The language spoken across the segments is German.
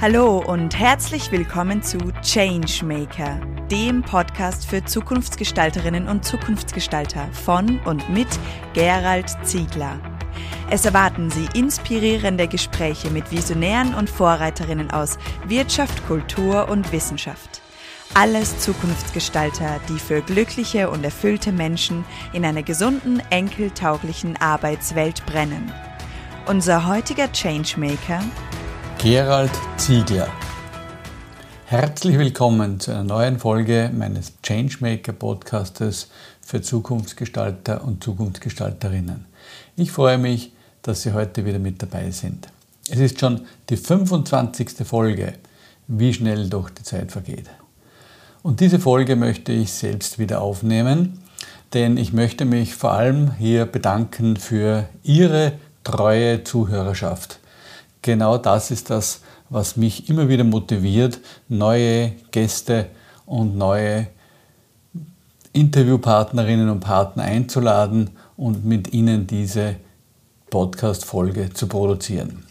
Hallo und herzlich willkommen zu Changemaker, dem Podcast für Zukunftsgestalterinnen und Zukunftsgestalter von und mit Gerald Ziegler. Es erwarten Sie inspirierende Gespräche mit Visionären und Vorreiterinnen aus Wirtschaft, Kultur und Wissenschaft. Alles Zukunftsgestalter, die für glückliche und erfüllte Menschen in einer gesunden, enkeltauglichen Arbeitswelt brennen. Unser heutiger Changemaker Gerald Ziegler. Herzlich willkommen zu einer neuen Folge meines Changemaker Podcastes für Zukunftsgestalter und Zukunftsgestalterinnen. Ich freue mich, dass Sie heute wieder mit dabei sind. Es ist schon die 25. Folge, wie schnell doch die Zeit vergeht. Und diese Folge möchte ich selbst wieder aufnehmen, denn ich möchte mich vor allem hier bedanken für Ihre treue Zuhörerschaft genau das ist das, was mich immer wieder motiviert, neue Gäste und neue Interviewpartnerinnen und Partner einzuladen und mit ihnen diese Podcast-Folge zu produzieren.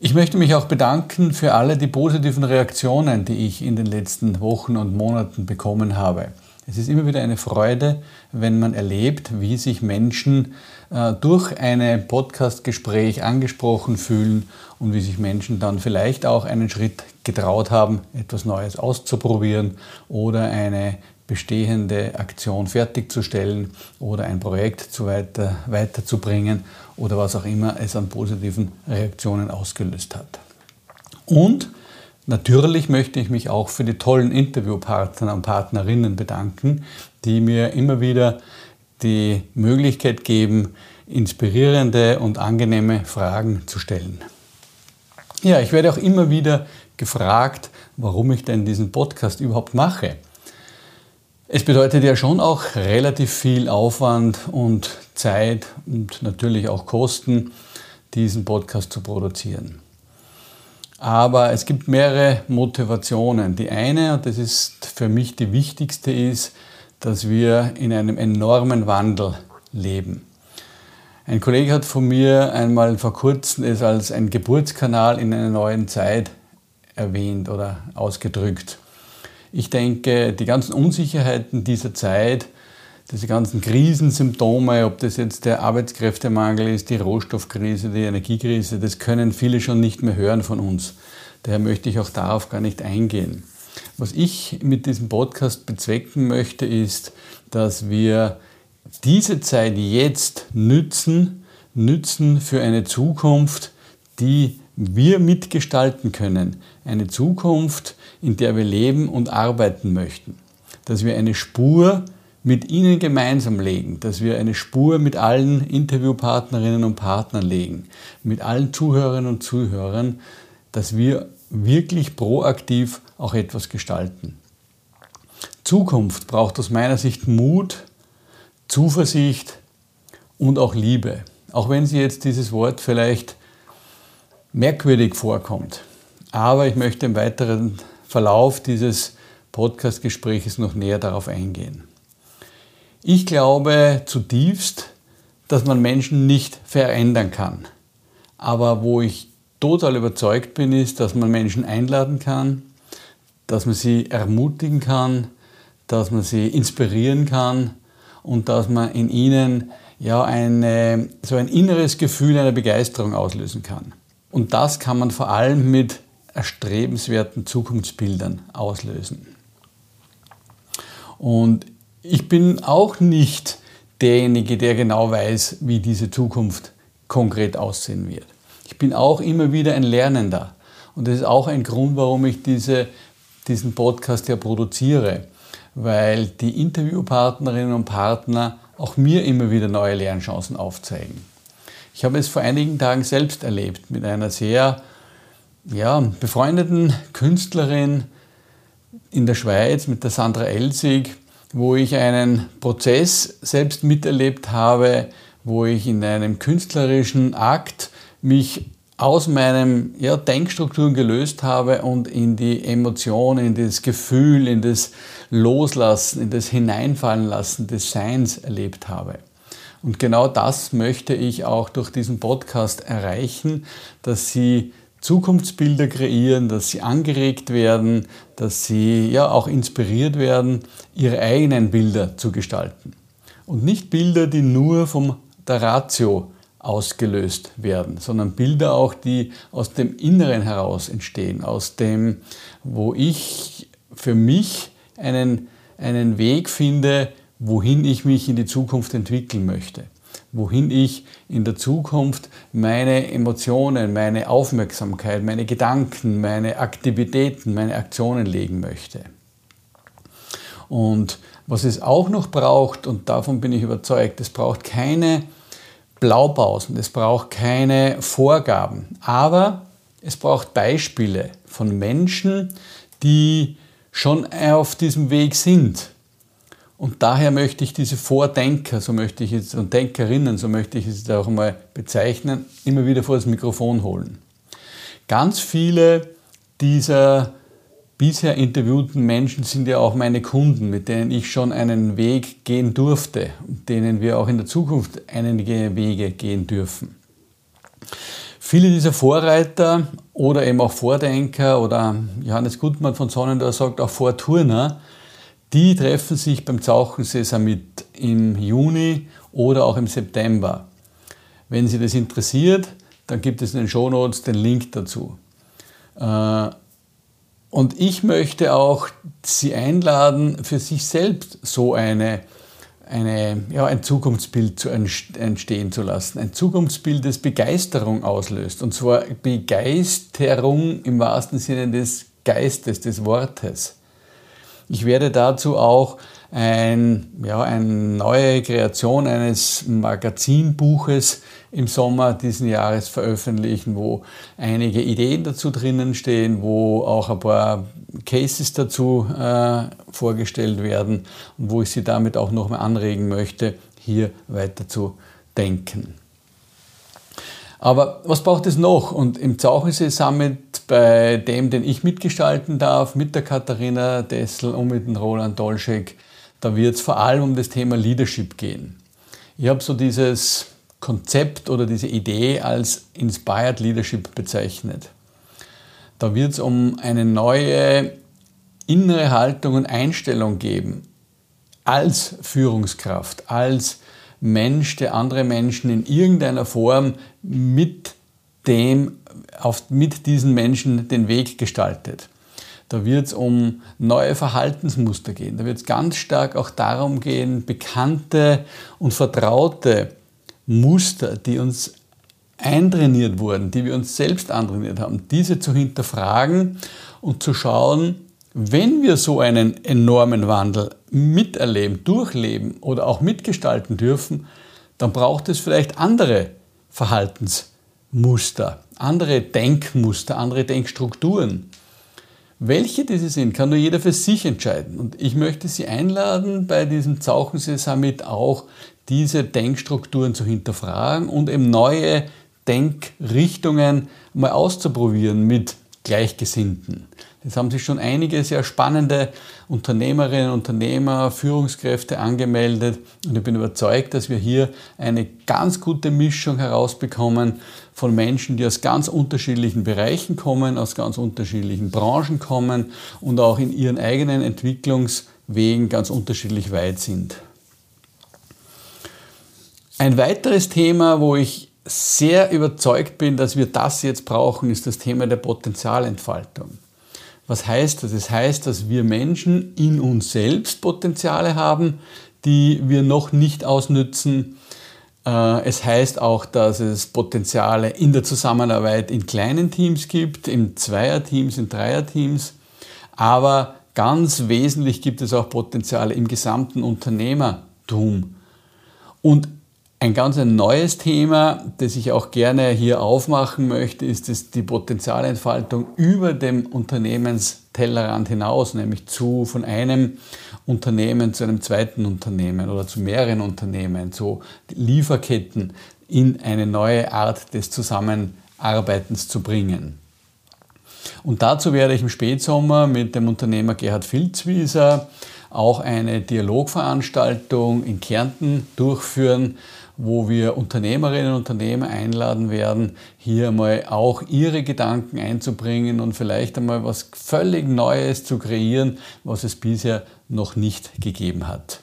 Ich möchte mich auch bedanken für alle die positiven Reaktionen, die ich in den letzten Wochen und Monaten bekommen habe. Es ist immer wieder eine Freude, wenn man erlebt, wie sich Menschen äh, durch ein Podcastgespräch angesprochen fühlen und wie sich Menschen dann vielleicht auch einen Schritt getraut haben, etwas Neues auszuprobieren oder eine bestehende Aktion fertigzustellen oder ein Projekt zu weiter, weiterzubringen oder was auch immer es an positiven Reaktionen ausgelöst hat. Und Natürlich möchte ich mich auch für die tollen Interviewpartner und Partnerinnen bedanken, die mir immer wieder die Möglichkeit geben, inspirierende und angenehme Fragen zu stellen. Ja, ich werde auch immer wieder gefragt, warum ich denn diesen Podcast überhaupt mache. Es bedeutet ja schon auch relativ viel Aufwand und Zeit und natürlich auch Kosten, diesen Podcast zu produzieren. Aber es gibt mehrere Motivationen. Die eine, und das ist für mich die wichtigste, ist, dass wir in einem enormen Wandel leben. Ein Kollege hat von mir einmal vor kurzem es als ein Geburtskanal in einer neuen Zeit erwähnt oder ausgedrückt. Ich denke, die ganzen Unsicherheiten dieser Zeit diese ganzen Krisensymptome, ob das jetzt der Arbeitskräftemangel ist, die Rohstoffkrise, die Energiekrise, das können viele schon nicht mehr hören von uns. Daher möchte ich auch darauf gar nicht eingehen. Was ich mit diesem Podcast bezwecken möchte, ist, dass wir diese Zeit jetzt nützen, nützen für eine Zukunft, die wir mitgestalten können. Eine Zukunft, in der wir leben und arbeiten möchten. Dass wir eine Spur mit Ihnen gemeinsam legen, dass wir eine Spur mit allen Interviewpartnerinnen und Partnern legen, mit allen Zuhörerinnen und Zuhörern, dass wir wirklich proaktiv auch etwas gestalten. Zukunft braucht aus meiner Sicht Mut, Zuversicht und auch Liebe. Auch wenn Sie jetzt dieses Wort vielleicht merkwürdig vorkommt. Aber ich möchte im weiteren Verlauf dieses Podcast-Gesprächs noch näher darauf eingehen. Ich glaube zutiefst, dass man Menschen nicht verändern kann. Aber wo ich total überzeugt bin, ist, dass man Menschen einladen kann, dass man sie ermutigen kann, dass man sie inspirieren kann und dass man in ihnen ja eine, so ein inneres Gefühl einer Begeisterung auslösen kann. Und das kann man vor allem mit erstrebenswerten Zukunftsbildern auslösen. Und ich bin auch nicht derjenige, der genau weiß, wie diese Zukunft konkret aussehen wird. Ich bin auch immer wieder ein Lernender. Und das ist auch ein Grund, warum ich diese, diesen Podcast ja produziere, weil die Interviewpartnerinnen und Partner auch mir immer wieder neue Lernchancen aufzeigen. Ich habe es vor einigen Tagen selbst erlebt mit einer sehr ja, befreundeten Künstlerin in der Schweiz, mit der Sandra Elsig, wo ich einen Prozess selbst miterlebt habe, wo ich in einem künstlerischen Akt mich aus meinen ja, Denkstrukturen gelöst habe und in die Emotion, in das Gefühl, in das Loslassen, in das Hineinfallen lassen des Seins erlebt habe. Und genau das möchte ich auch durch diesen Podcast erreichen, dass Sie Zukunftsbilder kreieren, dass sie angeregt werden, dass sie ja auch inspiriert werden, ihre eigenen Bilder zu gestalten. Und nicht Bilder, die nur vom der Ratio ausgelöst werden, sondern Bilder auch, die aus dem Inneren heraus entstehen, aus dem, wo ich für mich einen, einen Weg finde, wohin ich mich in die Zukunft entwickeln möchte, wohin ich in der Zukunft meine Emotionen, meine Aufmerksamkeit, meine Gedanken, meine Aktivitäten, meine Aktionen legen möchte. Und was es auch noch braucht, und davon bin ich überzeugt, es braucht keine Blaupausen, es braucht keine Vorgaben, aber es braucht Beispiele von Menschen, die schon auf diesem Weg sind. Und daher möchte ich diese Vordenker, so möchte ich es, und Denkerinnen, so möchte ich es auch mal bezeichnen, immer wieder vor das Mikrofon holen. Ganz viele dieser bisher interviewten Menschen sind ja auch meine Kunden, mit denen ich schon einen Weg gehen durfte und denen wir auch in der Zukunft einige Wege gehen dürfen. Viele dieser Vorreiter oder eben auch Vordenker oder Johannes Gutmann von Sonnendorf sagt auch Vorturner, die treffen sich beim Zauchensee Summit im Juni oder auch im September. Wenn Sie das interessiert, dann gibt es in den Shownotes den Link dazu. Äh, und ich möchte auch Sie einladen, für sich selbst so eine, eine, ja, ein Zukunftsbild zu entstehen zu lassen. Ein Zukunftsbild, das Begeisterung auslöst. Und zwar Begeisterung im wahrsten Sinne des Geistes, des Wortes. Ich werde dazu auch ein, ja, eine neue Kreation eines Magazinbuches im Sommer diesen Jahres veröffentlichen, wo einige Ideen dazu drinnen stehen, wo auch ein paar Cases dazu äh, vorgestellt werden und wo ich Sie damit auch nochmal anregen möchte, hier weiter zu denken. Aber was braucht es noch? Und im Zauchensee Summit, bei dem, den ich mitgestalten darf, mit der Katharina Dessel und mit dem Roland Dolschek, da wird es vor allem um das Thema Leadership gehen. Ich habe so dieses Konzept oder diese Idee als Inspired Leadership bezeichnet. Da wird es um eine neue innere Haltung und Einstellung geben als Führungskraft, als Mensch, der andere Menschen in irgendeiner Form mit dem, auf, mit diesen Menschen den Weg gestaltet. Da wird es um neue Verhaltensmuster gehen. Da wird es ganz stark auch darum gehen, bekannte und vertraute Muster, die uns eintrainiert wurden, die wir uns selbst antrainiert haben, diese zu hinterfragen und zu schauen, wenn wir so einen enormen Wandel miterleben, durchleben oder auch mitgestalten dürfen, dann braucht es vielleicht andere Verhaltensmuster, andere Denkmuster, andere Denkstrukturen. Welche diese sind, kann nur jeder für sich entscheiden. Und ich möchte Sie einladen, bei diesem Zauchensee Summit auch diese Denkstrukturen zu hinterfragen und eben neue Denkrichtungen mal auszuprobieren mit Gleichgesinnten. Es haben sich schon einige sehr spannende Unternehmerinnen, Unternehmer, Führungskräfte angemeldet und ich bin überzeugt, dass wir hier eine ganz gute Mischung herausbekommen von Menschen, die aus ganz unterschiedlichen Bereichen kommen, aus ganz unterschiedlichen Branchen kommen und auch in ihren eigenen Entwicklungswegen ganz unterschiedlich weit sind. Ein weiteres Thema, wo ich sehr überzeugt bin, dass wir das jetzt brauchen, ist das Thema der Potenzialentfaltung. Was heißt das? Das heißt, dass wir Menschen in uns selbst Potenziale haben, die wir noch nicht ausnützen. Äh, es heißt auch, dass es Potenziale in der Zusammenarbeit in kleinen Teams gibt, in Zweierteams, in Dreierteams. Aber ganz wesentlich gibt es auch Potenziale im gesamten Unternehmertum. Und ein ganz ein neues Thema, das ich auch gerne hier aufmachen möchte, ist es die Potenzialentfaltung über dem Unternehmenstellerrand hinaus, nämlich zu von einem Unternehmen zu einem zweiten Unternehmen oder zu mehreren Unternehmen, zu Lieferketten in eine neue Art des Zusammenarbeitens zu bringen. Und dazu werde ich im Spätsommer mit dem Unternehmer Gerhard Filzwieser auch eine Dialogveranstaltung in Kärnten durchführen, wo wir Unternehmerinnen und Unternehmer einladen werden, hier mal auch ihre Gedanken einzubringen und vielleicht einmal was völlig Neues zu kreieren, was es bisher noch nicht gegeben hat.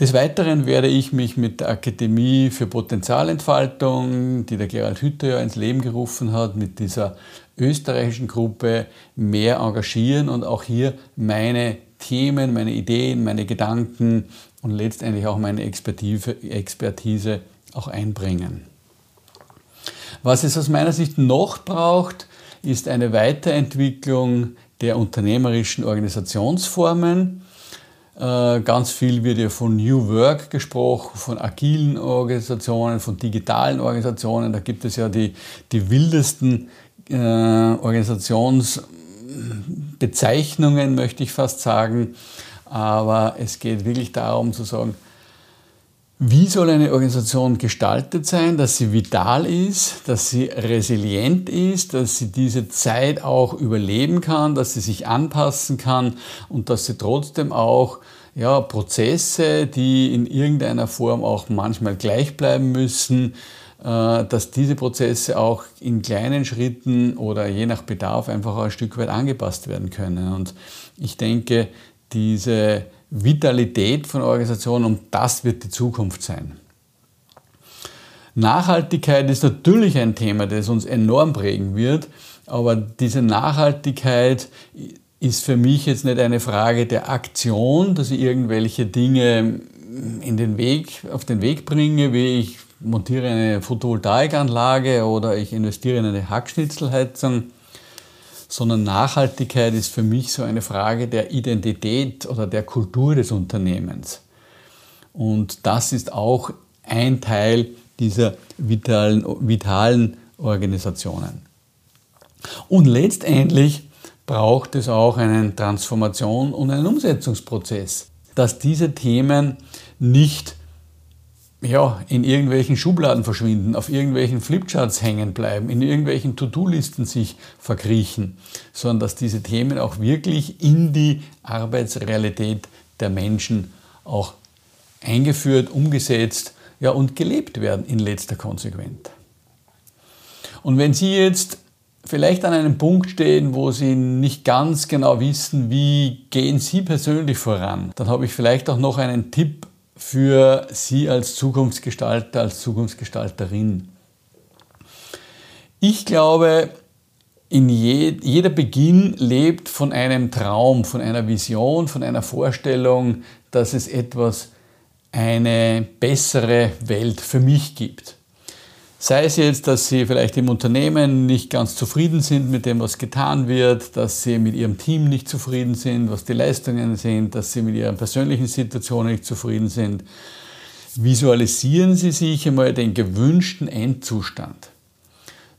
Des Weiteren werde ich mich mit der Akademie für Potenzialentfaltung, die der Gerald Hütter ja ins Leben gerufen hat, mit dieser österreichischen Gruppe mehr engagieren und auch hier meine Themen, meine Ideen, meine Gedanken und letztendlich auch meine Expertise, auch einbringen. Was es aus meiner Sicht noch braucht, ist eine Weiterentwicklung der unternehmerischen Organisationsformen. Äh, ganz viel wird ja von New Work gesprochen, von agilen Organisationen, von digitalen Organisationen. Da gibt es ja die, die wildesten äh, Organisationsbezeichnungen, möchte ich fast sagen. Aber es geht wirklich darum zu sagen, wie soll eine Organisation gestaltet sein, dass sie vital ist, dass sie resilient ist, dass sie diese Zeit auch überleben kann, dass sie sich anpassen kann und dass sie trotzdem auch ja, Prozesse, die in irgendeiner Form auch manchmal gleich bleiben müssen, dass diese Prozesse auch in kleinen Schritten oder je nach Bedarf einfach ein Stück weit angepasst werden können. Und ich denke, diese Vitalität von Organisationen und das wird die Zukunft sein. Nachhaltigkeit ist natürlich ein Thema, das uns enorm prägen wird, aber diese Nachhaltigkeit ist für mich jetzt nicht eine Frage der Aktion, dass ich irgendwelche Dinge in den Weg, auf den Weg bringe, wie ich montiere eine Photovoltaikanlage oder ich investiere in eine Hackschnitzelheizung, sondern Nachhaltigkeit ist für mich so eine Frage der Identität oder der Kultur des Unternehmens. Und das ist auch ein Teil dieser vitalen, vitalen Organisationen. Und letztendlich braucht es auch eine Transformation und einen Umsetzungsprozess, dass diese Themen nicht ja, in irgendwelchen Schubladen verschwinden, auf irgendwelchen Flipcharts hängen bleiben, in irgendwelchen To-Do-Listen sich verkriechen, sondern dass diese Themen auch wirklich in die Arbeitsrealität der Menschen auch eingeführt, umgesetzt ja, und gelebt werden in letzter Konsequenz. Und wenn Sie jetzt vielleicht an einem Punkt stehen, wo Sie nicht ganz genau wissen, wie gehen Sie persönlich voran, dann habe ich vielleicht auch noch einen Tipp für Sie als Zukunftsgestalter, als Zukunftsgestalterin? Ich glaube, in je, jeder Beginn lebt von einem Traum, von einer Vision, von einer Vorstellung, dass es etwas, eine bessere Welt für mich gibt. Sei es jetzt, dass Sie vielleicht im Unternehmen nicht ganz zufrieden sind mit dem, was getan wird, dass Sie mit Ihrem Team nicht zufrieden sind, was die Leistungen sind, dass Sie mit Ihrer persönlichen Situation nicht zufrieden sind. Visualisieren Sie sich einmal den gewünschten Endzustand.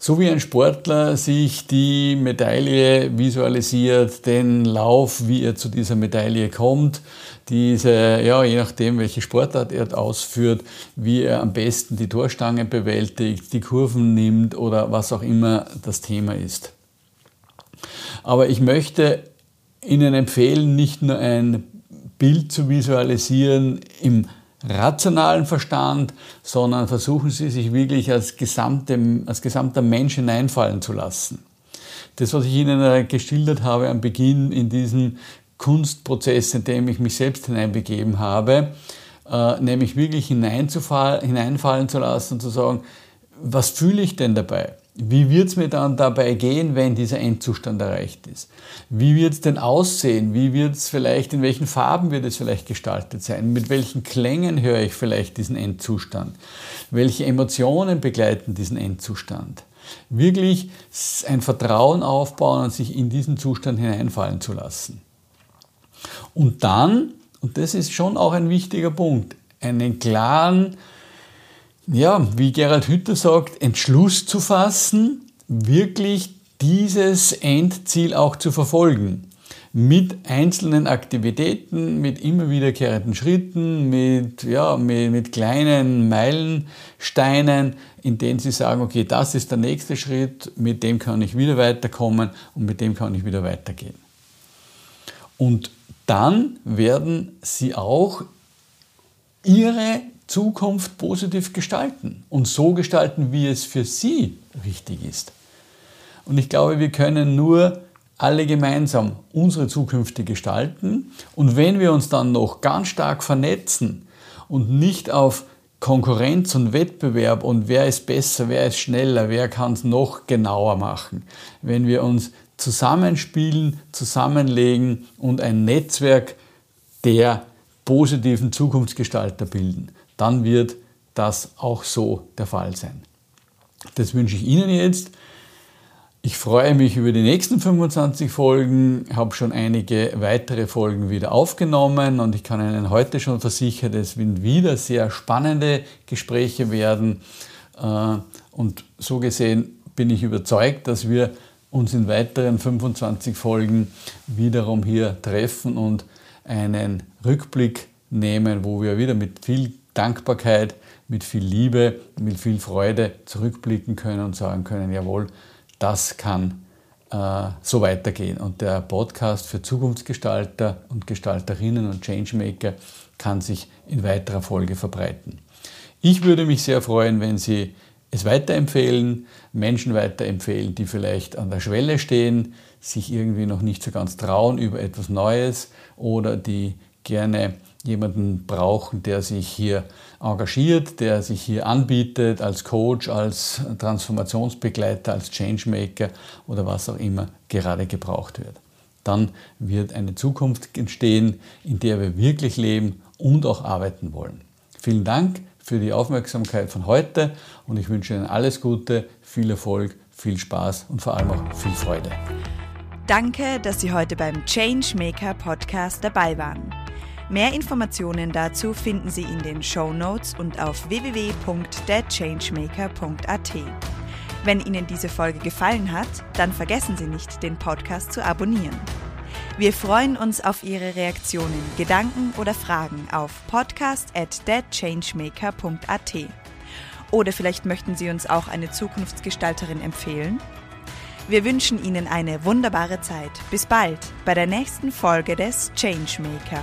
So wie ein Sportler sich die Medaille visualisiert, den Lauf, wie er zu dieser Medaille kommt, diese, ja, je nachdem, welche Sportart er ausführt, wie er am besten die Torstange bewältigt, die Kurven nimmt oder was auch immer das Thema ist. Aber ich möchte Ihnen empfehlen, nicht nur ein Bild zu visualisieren im rationalen Verstand, sondern versuchen Sie sich wirklich als, gesamte, als gesamter Mensch hineinfallen zu lassen. Das, was ich Ihnen geschildert habe am Beginn in diesem Kunstprozess, in dem ich mich selbst hineinbegeben habe, äh, nämlich wirklich hineinfallen zu lassen und zu sagen, was fühle ich denn dabei? Wie wird es mir dann dabei gehen, wenn dieser Endzustand erreicht ist? Wie wird es denn aussehen? Wie wird es vielleicht, in welchen Farben wird es vielleicht gestaltet sein? Mit welchen Klängen höre ich vielleicht diesen Endzustand? Welche Emotionen begleiten diesen Endzustand? Wirklich ein Vertrauen aufbauen und sich in diesen Zustand hineinfallen zu lassen. Und dann, und das ist schon auch ein wichtiger Punkt, einen klaren ja, wie Gerald Hütter sagt, Entschluss zu fassen, wirklich dieses Endziel auch zu verfolgen. Mit einzelnen Aktivitäten, mit immer wiederkehrenden Schritten, mit, ja, mit, mit kleinen Meilensteinen, in denen Sie sagen, okay, das ist der nächste Schritt, mit dem kann ich wieder weiterkommen und mit dem kann ich wieder weitergehen. Und dann werden Sie auch Ihre Zukunft positiv gestalten und so gestalten, wie es für Sie richtig ist. Und ich glaube, wir können nur alle gemeinsam unsere Zukunft gestalten. Und wenn wir uns dann noch ganz stark vernetzen und nicht auf Konkurrenz und Wettbewerb und wer ist besser, wer ist schneller, wer kann es noch genauer machen, wenn wir uns zusammenspielen, zusammenlegen und ein Netzwerk der positiven Zukunftsgestalter bilden, dann wird das auch so der Fall sein. Das wünsche ich Ihnen jetzt. Ich freue mich über die nächsten 25 Folgen, habe schon einige weitere Folgen wieder aufgenommen und ich kann Ihnen heute schon versichern, es werden wieder sehr spannende Gespräche werden. Äh, und so gesehen bin ich überzeugt, dass wir uns in weiteren 25 Folgen wiederum hier treffen und einen Rückblick nehmen, wo wir wieder mit viel Dankbarkeit, mit viel Liebe, mit viel Freude zurückblicken können und sagen können, jawohl, das kann äh, so weitergehen. Und der Podcast für Zukunftsgestalter und Gestalterinnen und Changemaker kann sich in weiterer Folge verbreiten. Ich würde mich sehr freuen, wenn Sie es weiterempfehlen, Menschen weiterempfehlen, die vielleicht an der Schwelle stehen, sich irgendwie noch nicht so ganz trauen über etwas Neues oder die gerne jemanden brauchen, der sich hier engagiert, der sich hier anbietet als Coach, als Transformationsbegleiter, als Changemaker oder was auch immer gerade gebraucht wird. Dann wird eine Zukunft entstehen, in der wir wirklich leben und auch arbeiten wollen. Vielen Dank für die Aufmerksamkeit von heute und ich wünsche Ihnen alles Gute, viel Erfolg, viel Spaß und vor allem auch viel Freude. Danke, dass Sie heute beim Changemaker Podcast dabei waren. Mehr Informationen dazu finden Sie in den Show Notes und auf www.thechangemaker.at. Wenn Ihnen diese Folge gefallen hat, dann vergessen Sie nicht, den Podcast zu abonnieren. Wir freuen uns auf Ihre Reaktionen, Gedanken oder Fragen auf podcast at deadchangemaker.at. Oder vielleicht möchten Sie uns auch eine Zukunftsgestalterin empfehlen? Wir wünschen Ihnen eine wunderbare Zeit. Bis bald bei der nächsten Folge des Changemaker.